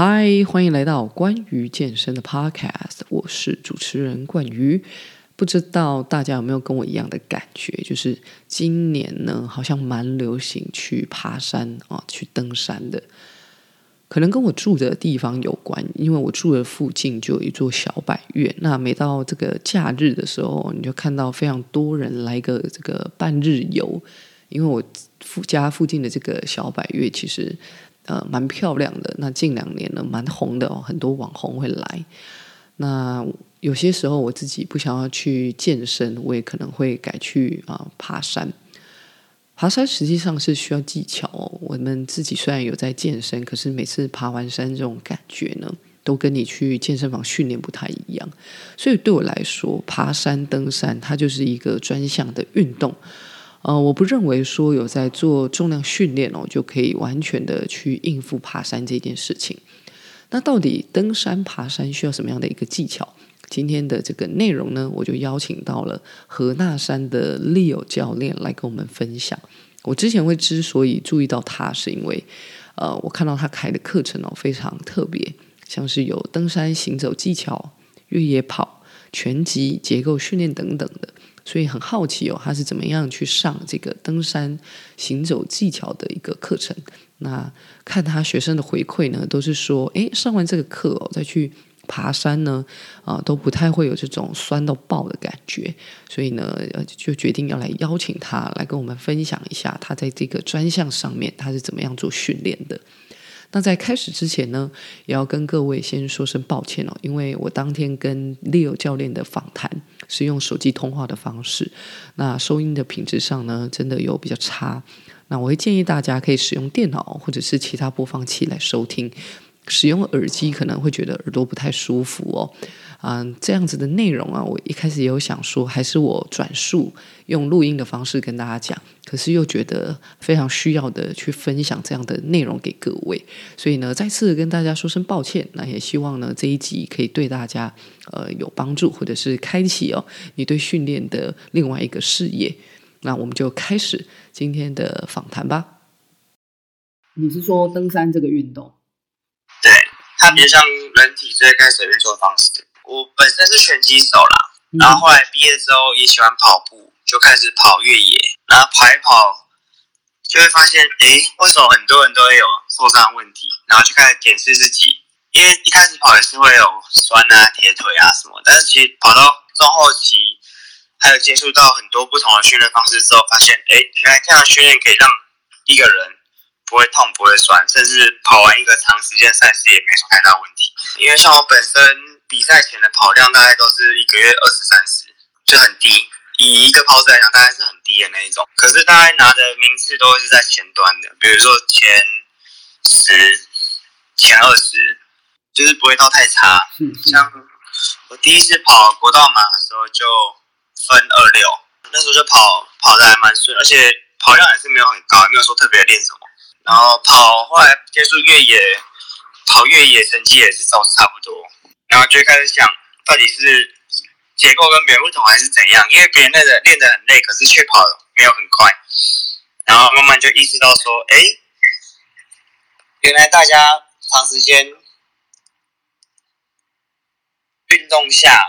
嗨，欢迎来到关于健身的 Podcast，我是主持人冠瑜。不知道大家有没有跟我一样的感觉，就是今年呢，好像蛮流行去爬山啊，去登山的。可能跟我住的地方有关，因为我住的附近就有一座小百岳。那每到这个假日的时候，你就看到非常多人来个这个半日游。因为我附家附近的这个小百岳其实呃蛮漂亮的，那近两年呢蛮红的哦，很多网红会来。那有些时候我自己不想要去健身，我也可能会改去啊、爬山。爬山实际上是需要技巧哦。我们自己虽然有在健身，可是每次爬完山这种感觉呢，都跟你去健身房训练不太一样。所以对我来说，爬山登山它就是一个专项的运动。呃，我不认为说有在做重量训练哦，就可以完全的去应付爬山这件事情。那到底登山爬山需要什么样的一个技巧？今天的这个内容呢，我就邀请到了何纳山的 Leo 教练来跟我们分享。我之前会之所以注意到他，是因为呃，我看到他开的课程哦非常特别，像是有登山行走技巧、越野跑、拳击结构训练等等的，所以很好奇哦，他是怎么样去上这个登山行走技巧的一个课程？那看他学生的回馈呢，都是说，诶，上完这个课哦，再去。爬山呢，啊，都不太会有这种酸到爆的感觉，所以呢，就决定要来邀请他来跟我们分享一下他在这个专项上面他是怎么样做训练的。那在开始之前呢，也要跟各位先说声抱歉哦，因为我当天跟 Leo 教练的访谈是用手机通话的方式，那收音的品质上呢，真的有比较差。那我会建议大家可以使用电脑或者是其他播放器来收听。使用耳机可能会觉得耳朵不太舒服哦，嗯，这样子的内容啊，我一开始也有想说，还是我转述用录音的方式跟大家讲，可是又觉得非常需要的去分享这样的内容给各位，所以呢，再次跟大家说声抱歉，那也希望呢这一集可以对大家呃有帮助，或者是开启哦你对训练的另外一个视野，那我们就开始今天的访谈吧。你是说登山这个运动？对，它比较像人体最开始运作方式。我本身是拳击手啦，然后后来毕业之后也喜欢跑步，就开始跑越野，然后跑一跑，就会发现，哎，为什么很多人都会有受伤问题？然后就开始检视自己，因为一开始跑也是会有酸啊、铁腿啊什么，但是其实跑到中后期，还有接触到很多不同的训练方式之后，发现，哎，原来这样训练可以让一个人。不会痛，不会酸，甚至跑完一个长时间赛事也没什么太大问题。因为像我本身比赛前的跑量大概都是一个月二十三十，就很低。以一个跑者来讲，大概是很低的那一种。可是大概拿的名次都会是在前端的，比如说前十、前二十，就是不会到太差。像我第一次跑国道马的时候就分二六，那时候就跑跑的还蛮顺，而且跑量也是没有很高，也没有说特别练什么。然后跑，后来接触越野，跑越野成绩也是都差不多。然后就开始想，到底是结构跟别人不同还是怎样？因为别人练的练得很累，可是却跑没有很快。然后慢慢就意识到说，哎，原来大家长时间运动下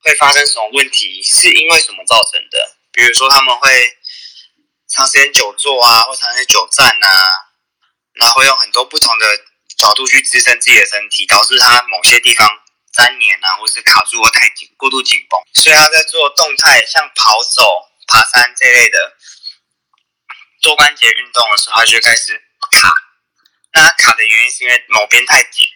会发生什么问题，是因为什么造成的？比如说他们会。长时间久坐啊，或长时间久站啊，然后会用很多不同的角度去支撑自己的身体，导致他某些地方粘黏啊，或是卡住或太紧、过度紧绷。所以他在做动态，像跑走、爬山这类的多关节运动的时候，他就开始卡。那他卡的原因是因为某边太紧，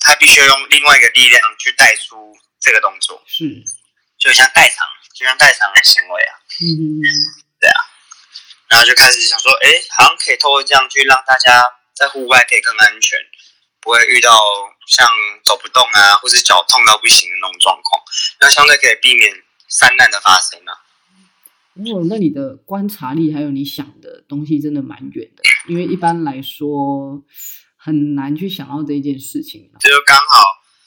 他必须要用另外一个力量去带出这个动作。是，就像代偿，就像代偿的行为啊。嗯，对啊，然后就开始想说，哎，好像可以透过这样去让大家在户外可以更安全，不会遇到像走不动啊，或是脚痛到不行的那种状况，那相对可以避免山难的发生啊。哦，那你的观察力还有你想的东西真的蛮远的，因为一般来说很难去想到这一件事情。就刚好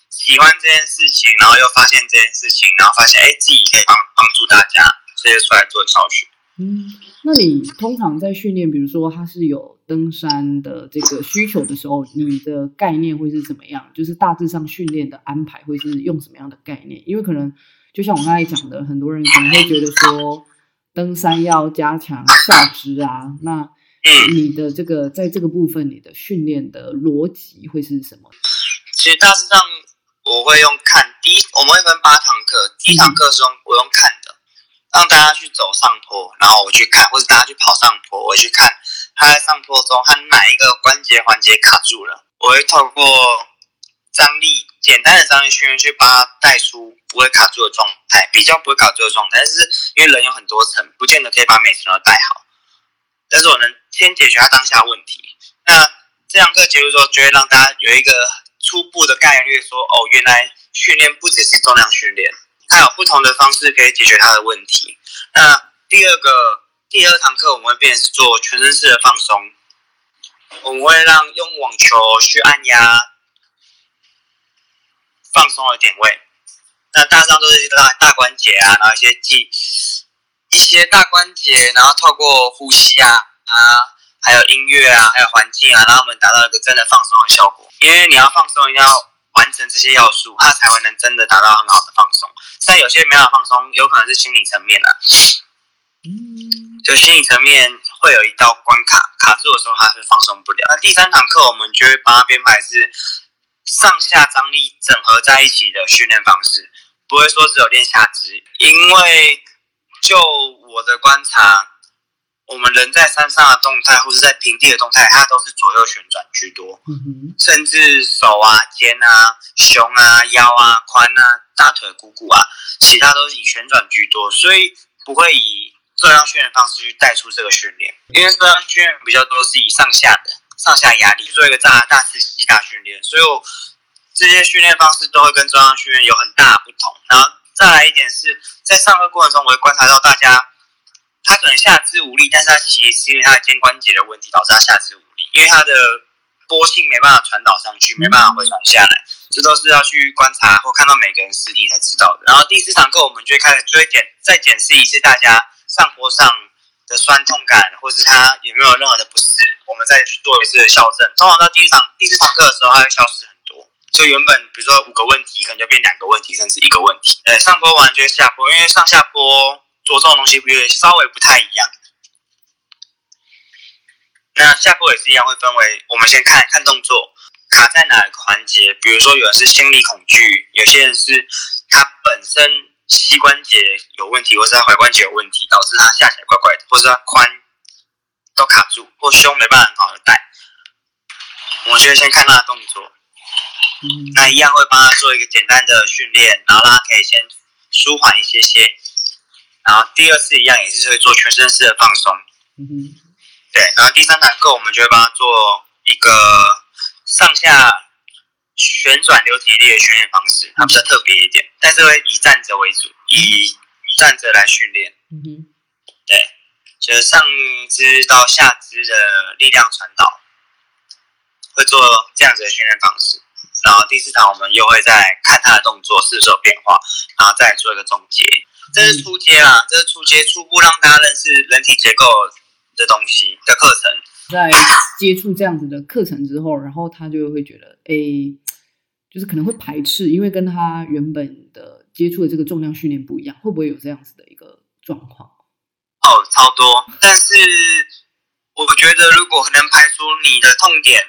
喜欢这件事情，然后又发现这件事情，然后发现哎，自己可以帮帮助大家。直接出来做教学，嗯，那你通常在训练，比如说他是有登山的这个需求的时候，你的概念会是怎么样？就是大致上训练的安排会是用什么样的概念？因为可能就像我刚才讲的，很多人可能会觉得说登山要加强下肢啊，那你的这个在这个部分，你的训练的逻辑会是什么？其实大致上我会用看第一，我们会分八堂课，第一堂课是用我用看的。让大家去走上坡，然后我去看，或者大家去跑上坡，我去看他在上坡中他哪一个关节环节卡住了，我会透过张力简单的张力训练去把它带出不会卡住的状态，比较不会卡住的状态。但是因为人有很多层，不见得可以把每层都带好，但是我能先解决他当下问题。那这堂课结束之后，就会让大家有一个初步的概率，说哦，原来训练不只是重量训练。还有不同的方式可以解决他的问题。那第二个第二堂课我们会变是做全身式的放松，我们会让用网球去按压放松的点位。那大上都是大大关节啊，然后一些记一些大关节，然后透过呼吸啊啊，还有音乐啊，还有环境啊，让我们达到一个真的放松的效果。因为你要放松，一定要完成这些要素，他才会能真的达到很好的放松。但有些没办法放松，有可能是心理层面的、就心理层面会有一道关卡，卡住的时候，他是放松不了。那第三堂课，我们就会帮他编排是上下张力整合在一起的训练方式，不会说只有练下肢，因为就我的观察。我们人在山上的动态，或是在平地的动态，它都是左右旋转居多，嗯，甚至手啊、肩啊、胸啊、腰啊、髋啊、大腿、股骨啊，其他都是以旋转居多，所以不会以重量训练方式去带出这个训练，因为重量训练比较多是以上下的上下压力做一个大大刺激大训练，所以我这些训练方式都会跟重量训练有很大的不同。然后再来一点是在上课过程中，我会观察到大家。他可能下肢无力，但是他其实是因为他的肩关节的问题导致他下肢无力，因为他的波性没办法传导上去，没办法回传下来，这都是要去观察或看到每个人实体才知道的。然后第四堂课我们就会开始追检，再检视一次大家上坡上的酸痛感，或是他有没有任何的不适，我们再去做一次的校正。通常到第四堂第四堂课的时候，它会消失很多，所以原本比如说五个问题，可能就变两个问题，甚至一个问题。呃，上坡完就下坡，因为上下坡。着重的东西不会稍微不太一样。那下坡也是一样，会分为我们先看看动作卡在哪个环节。比如说，有人是心理恐惧，有些人是他本身膝关节有问题，或是他踝关节有问题，导致他下起来怪怪的，或是他髋都卡住，或胸没办法很好的带。我们就先看他的动作，那一样会帮他做一个简单的训练，然后让他可以先舒缓一些些。然后第二次一样也是会做全身式的放松，嗯哼，对。然后第三堂课我们就会帮他做一个上下旋转流体力的训练方式，它比较特别一点，但是会以站着为主，以站着来训练，嗯哼，对，就是上肢到下肢的力量传导，会做这样子的训练方式。然后第四堂我们又会再看他的动作是不是有变化，然后再做一个总结。这是初阶啦，这是初阶，初步让大家认识人体结构的东西的课程。在接触这样子的课程之后，然后他就会觉得，哎，就是可能会排斥，因为跟他原本的接触的这个重量训练不一样，会不会有这样子的一个状况？哦，超多。但是我觉得，如果能排除你的痛点，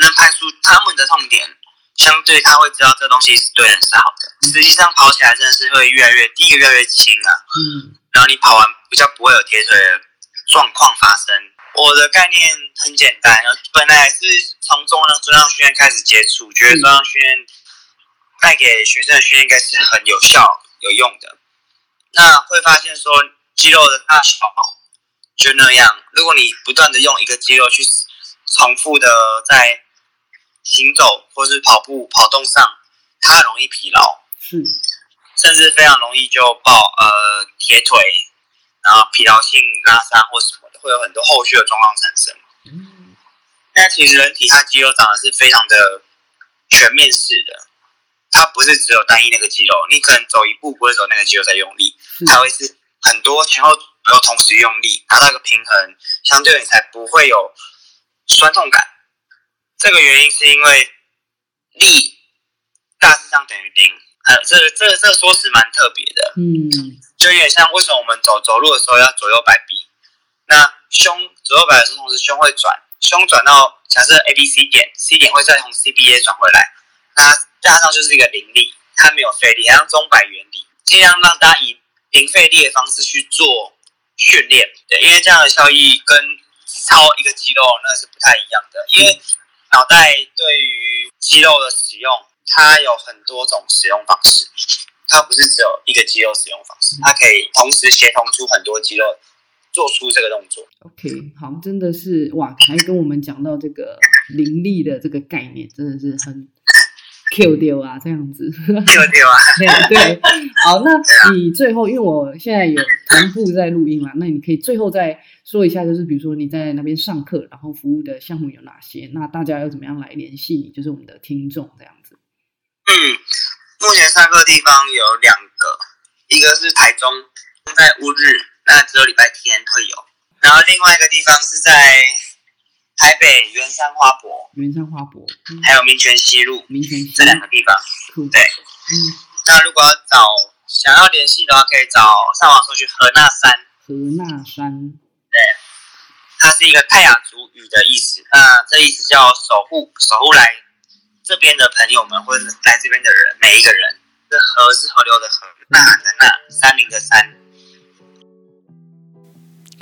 能排除他们的痛点。相对他会知道这东西是对人是好的，实际上跑起来真的是会越来越第一个越来越轻啊，嗯，然后你跑完比较不会有铁腿的状况发生。我的概念很简单，本来是从重量重量训练开始接触，觉得重量训练带给学生的训练应该是很有效有用的。那会发现说肌肉的大小就那样，如果你不断的用一个肌肉去重复的在行走或是跑步跑动上，它很容易疲劳，是，甚至非常容易就爆呃铁腿，然后疲劳性拉伤或什么的，会有很多后续的状况产生。嗯，但其实人体它肌肉长得是非常的全面式的，它不是只有单一那个肌肉，你可能走一步不会走那个肌肉在用力，它会是很多前后然后同时用力，达到一个平衡，相对你才不会有酸痛感。这个原因是因为力大致上等于零。呃，这个、这个、这个说辞蛮特别的，嗯，就有点像为什么我们走走路的时候要左右摆臂？那胸左右摆的时候，同时胸会转，胸转到假设 A B C 点，C 点会再从 C B A 转回来，那加上就是一个零力，它没有费力，像钟摆原理，尽量让大家以零费力的方式去做训练，对，因为这样的效益跟操一个肌肉那是不太一样的，因为脑袋对于肌肉的使用。它有很多种使用方式，它不是只有一个肌肉使用方式，它可以同时协同出很多肌肉做出这个动作。OK，好，真的是哇，还跟我们讲到这个灵力的这个概念，真的是很 Q 掉啊，这样子 Q 掉啊，对，对，好，那你最后，因为我现在有同步在录音嘛，那你可以最后再说一下，就是比如说你在那边上课，然后服务的项目有哪些？那大家要怎么样来联系你？就是我们的听众这样子。嗯，目前上课的地方有两个，一个是台中，在乌日，那只有礼拜天会有。然后另外一个地方是在台北圆山花博，圆山花博，嗯、还有民权西路，民权西路这两个地方。嗯、对，嗯。那如果要找想要联系的话，可以找上网搜去何那山。何那山，对，它是一个泰雅族语的意思，那这意思叫守护，守护来。这边的朋友们，或者是来这边的人，每一个人，这河是河流的河，呐喊的那，山林的山。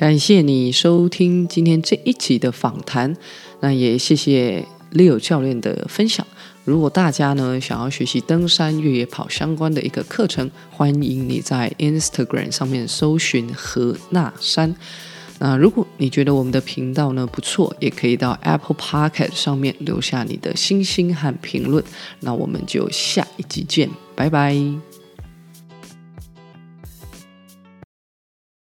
感谢你收听今天这一集的访谈，那也谢谢 Leo 教练的分享。如果大家呢想要学习登山、越野跑相关的一个课程，欢迎你在 Instagram 上面搜寻何那山。那如果你觉得我们的频道呢不错，也可以到 Apple Podcast 上面留下你的星星和评论。那我们就下一集见，拜拜。